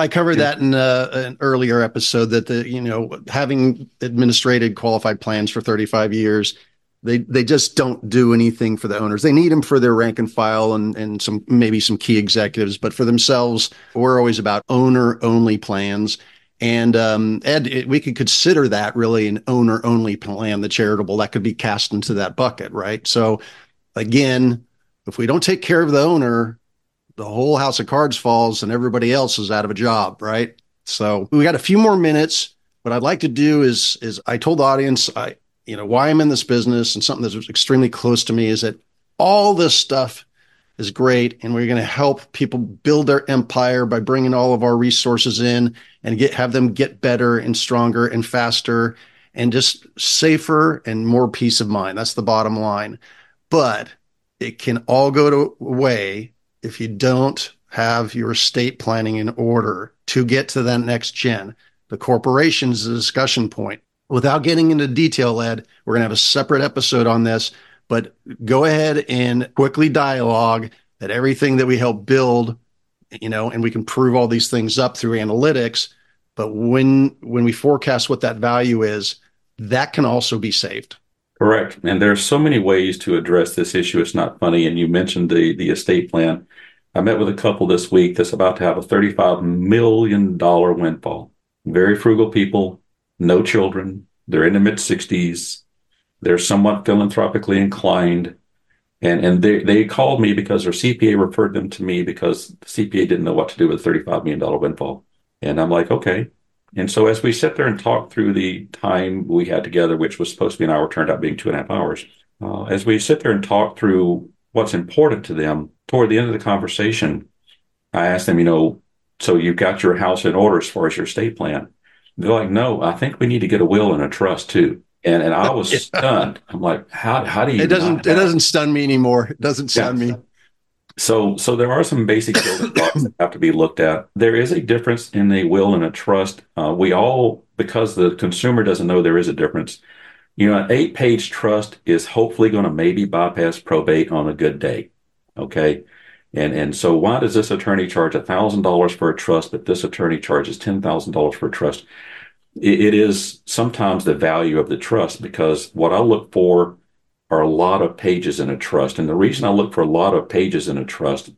I covered that in uh, an earlier episode that the, you know, having administrated qualified plans for 35 years, they they just don't do anything for the owners. They need them for their rank and file and and some maybe some key executives, but for themselves, we're always about owner only plans. And um, Ed, it, we could consider that really an owner only plan, the charitable that could be cast into that bucket, right? So again, if we don't take care of the owner, the whole house of cards falls and everybody else is out of a job, right? So we got a few more minutes. What I'd like to do is is I told the audience I you know why I'm in this business and something that's extremely close to me is that all this stuff is great and we're going to help people build their empire by bringing all of our resources in and get have them get better and stronger and faster and just safer and more peace of mind. That's the bottom line. But it can all go to away if you don't have your estate planning in order to get to that next gen. The corporation is a discussion point without getting into detail, Ed, we're going to have a separate episode on this, but go ahead and quickly dialogue that everything that we help build, you know, and we can prove all these things up through analytics but when when we forecast what that value is, that can also be saved. Correct. And there are so many ways to address this issue. It's not funny. And you mentioned the the estate plan. I met with a couple this week that's about to have a $35 million windfall. Very frugal people, no children. They're in the mid 60s. They're somewhat philanthropically inclined. And, and they, they called me because their CPA referred them to me because the CPA didn't know what to do with a $35 million windfall. And I'm like, okay. And so as we sit there and talk through the time we had together, which was supposed to be an hour, turned out being two and a half hours, uh, as we sit there and talk through what's important to them, toward the end of the conversation, I asked them, you know, so you've got your house in order as far as your estate plan. They're like, no, I think we need to get a will and a trust too. And and I was stunned. I'm like, how how do you? It doesn't it doesn't stun me anymore. It doesn't stun yeah. me. So so there are some basic building blocks that have to be looked at. There is a difference in a will and a trust. Uh, we all because the consumer doesn't know there is a difference. You know, an eight page trust is hopefully going to maybe bypass probate on a good day. Okay. And, and so why does this attorney charge $1,000 for a trust, but this attorney charges $10,000 for a trust? It, it is sometimes the value of the trust because what I look for are a lot of pages in a trust. And the reason I look for a lot of pages in a trust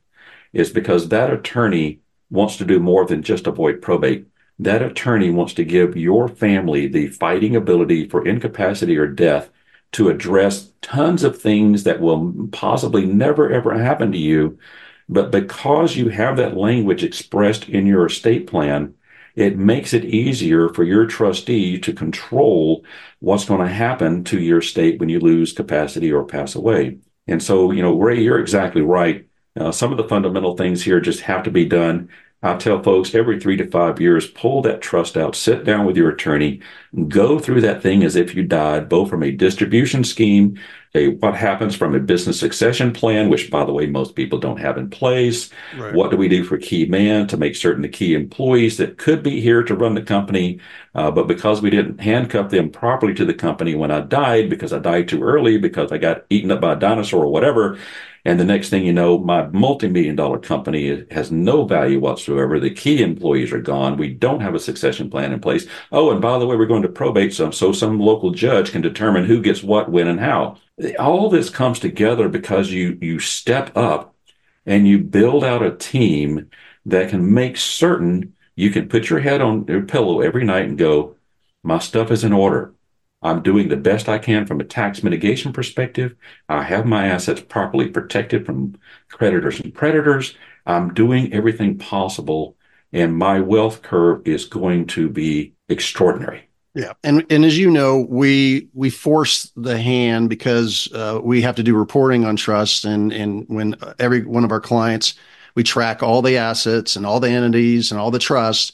is because that attorney wants to do more than just avoid probate. That attorney wants to give your family the fighting ability for incapacity or death to address tons of things that will possibly never ever happen to you. But because you have that language expressed in your estate plan, it makes it easier for your trustee to control what's going to happen to your estate when you lose capacity or pass away. And so, you know, Ray, you're exactly right. Uh, some of the fundamental things here just have to be done. I tell folks every three to five years, pull that trust out, sit down with your attorney, go through that thing as if you died, both from a distribution scheme, a what happens from a business succession plan, which by the way, most people don't have in place. Right. What do we do for key man to make certain the key employees that could be here to run the company, uh, but because we didn't handcuff them properly to the company when I died, because I died too early, because I got eaten up by a dinosaur or whatever, and the next thing you know, my multi-million dollar company has no value whatsoever. The key employees are gone. We don't have a succession plan in place. Oh, and by the way, we're going to probate some so some local judge can determine who gets what, when, and how. All this comes together because you you step up and you build out a team that can make certain you can put your head on your pillow every night and go, my stuff is in order. I'm doing the best I can from a tax mitigation perspective. I have my assets properly protected from creditors and predators. I'm doing everything possible, and my wealth curve is going to be extraordinary. Yeah, and and as you know, we we force the hand because uh, we have to do reporting on trust, and and when every one of our clients, we track all the assets and all the entities and all the trusts,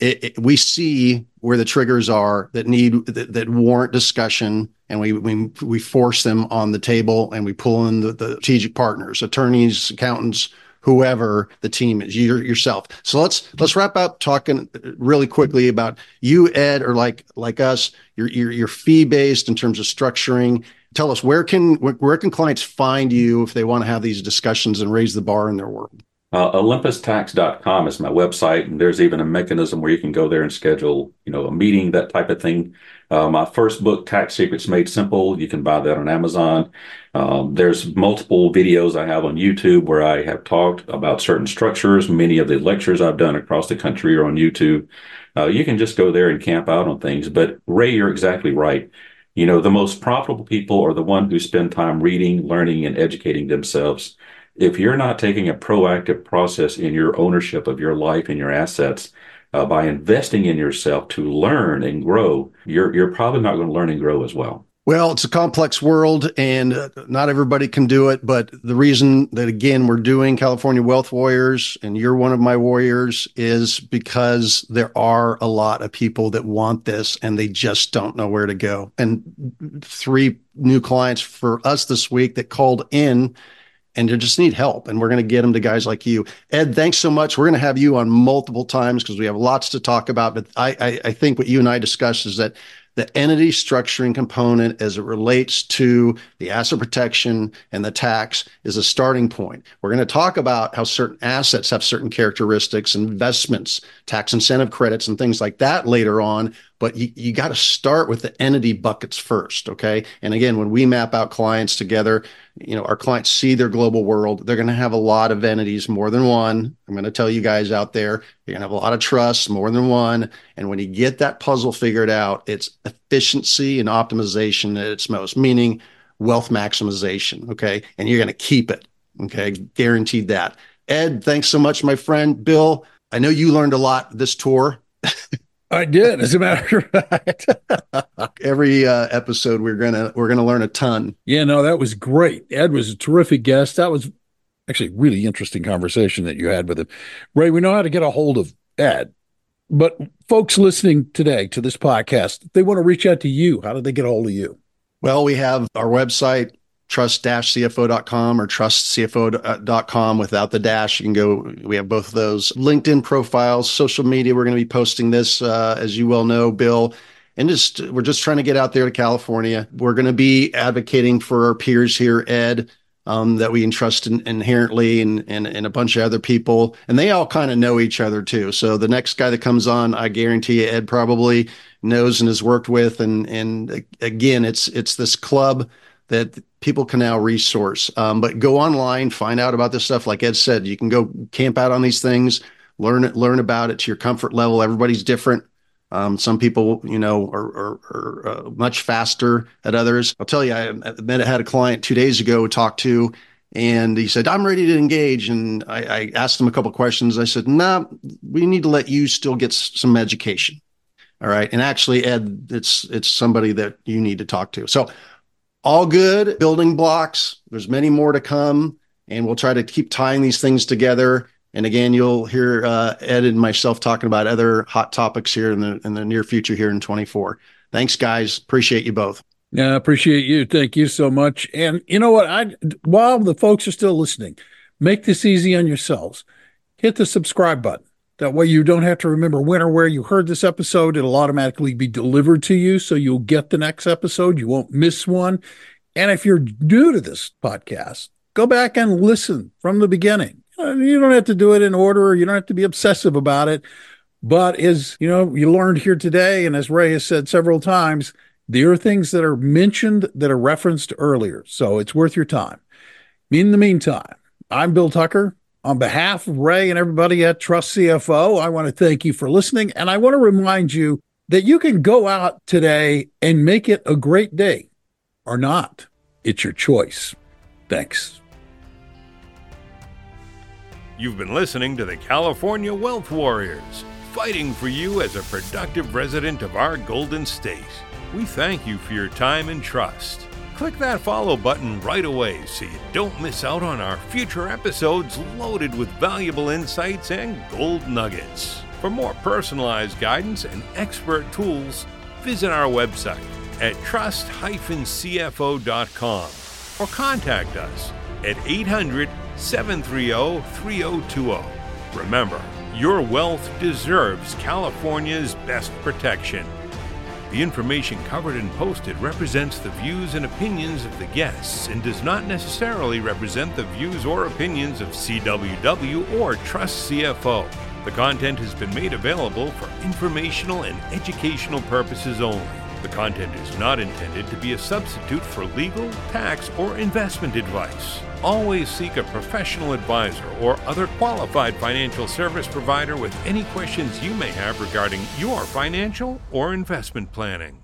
it, it, we see where the triggers are that need that, that, warrant discussion and we, we we force them on the table and we pull in the, the strategic partners attorneys accountants whoever the team is you yourself. So let's let's wrap up talking really quickly about you ed or like like us you're you're, you're fee based in terms of structuring. Tell us where can where can clients find you if they want to have these discussions and raise the bar in their world uh, OlympusTax.com is my website, and there's even a mechanism where you can go there and schedule, you know, a meeting, that type of thing. Uh, my first book, Tax Secrets Made Simple, you can buy that on Amazon. Um, there's multiple videos I have on YouTube where I have talked about certain structures. Many of the lectures I've done across the country are on YouTube. Uh, you can just go there and camp out on things. But Ray, you're exactly right. You know, the most profitable people are the one who spend time reading, learning, and educating themselves if you're not taking a proactive process in your ownership of your life and your assets uh, by investing in yourself to learn and grow, you're you're probably not going to learn and grow as well. Well, it's a complex world and uh, not everybody can do it. But the reason that, again, we're doing California Wealth Warriors and you're one of my warriors is because there are a lot of people that want this and they just don't know where to go. And three new clients for us this week that called in and they just need help. And we're going to get them to guys like you. Ed, thanks so much. We're going to have you on multiple times because we have lots to talk about. But I, I, I, think what you and I discussed is that the entity structuring component as it relates to the asset protection and the tax is a starting point. We're going to talk about how certain assets have certain characteristics, investments, tax incentive credits, and things like that later on. But you, you got to start with the entity buckets first. Okay. And again, when we map out clients together, you know, our clients see their global world. They're going to have a lot of entities, more than one. I'm going to tell you guys out there, you're going to have a lot of trusts, more than one. And when you get that puzzle figured out, it's efficiency and optimization at its most, meaning wealth maximization. Okay. And you're going to keep it. Okay. Guaranteed that. Ed, thanks so much, my friend. Bill, I know you learned a lot this tour. I did, as a matter of fact. Every uh, episode, we're gonna we're gonna learn a ton. Yeah, no, that was great. Ed was a terrific guest. That was actually a really interesting conversation that you had with him. Ray, we know how to get a hold of Ed, but folks listening today to this podcast, they want to reach out to you. How do they get a hold of you? Well, we have our website, trust-cfo.com or trustcfo.com without the dash. You can go, we have both of those. LinkedIn profiles, social media. We're going to be posting this, uh, as you well know, Bill. And just, we're just trying to get out there to California. We're going to be advocating for our peers here, Ed, um, that we entrust in, inherently and, and, and a bunch of other people. And they all kind of know each other too. So the next guy that comes on, I guarantee you, Ed probably knows and has worked with. And, and again, it's, it's this club that people can now resource. Um, but go online, find out about this stuff. Like Ed said, you can go camp out on these things, learn it, learn about it to your comfort level. Everybody's different. Um, some people, you know, are, are, are uh, much faster at others. I'll tell you, I, met, had a client two days ago talk to, and he said, I'm ready to engage. And I, I asked him a couple questions. I said, nah, we need to let you still get some education. All right. And actually, Ed, it's it's somebody that you need to talk to. So all good building blocks. There's many more to come, and we'll try to keep tying these things together. And again, you'll hear uh, Ed and myself talking about other hot topics here in the in the near future here in 24. Thanks, guys. Appreciate you both. Yeah, appreciate you. Thank you so much. And you know what? I while the folks are still listening, make this easy on yourselves. Hit the subscribe button. That way you don't have to remember when or where you heard this episode. It'll automatically be delivered to you. So you'll get the next episode. You won't miss one. And if you're new to this podcast, go back and listen from the beginning. Uh, you don't have to do it in order. You don't have to be obsessive about it. But as you know, you learned here today, and as Ray has said several times, there are things that are mentioned that are referenced earlier. So it's worth your time. In the meantime, I'm Bill Tucker. On behalf of Ray and everybody at Trust CFO, I want to thank you for listening. And I want to remind you that you can go out today and make it a great day or not. It's your choice. Thanks. You've been listening to the California Wealth Warriors, fighting for you as a productive resident of our Golden State. We thank you for your time and trust. Click that follow button right away so you don't miss out on our future episodes loaded with valuable insights and gold nuggets. For more personalized guidance and expert tools, visit our website at trust-cfo.com or contact us at 800 730 3020. Remember, your wealth deserves California's best protection. The information covered and posted represents the views and opinions of the guests and does not necessarily represent the views or opinions of CWW or Trust CFO. The content has been made available for informational and educational purposes only. The content is not intended to be a substitute for legal, tax, or investment advice. Always seek a professional advisor or other qualified financial service provider with any questions you may have regarding your financial or investment planning.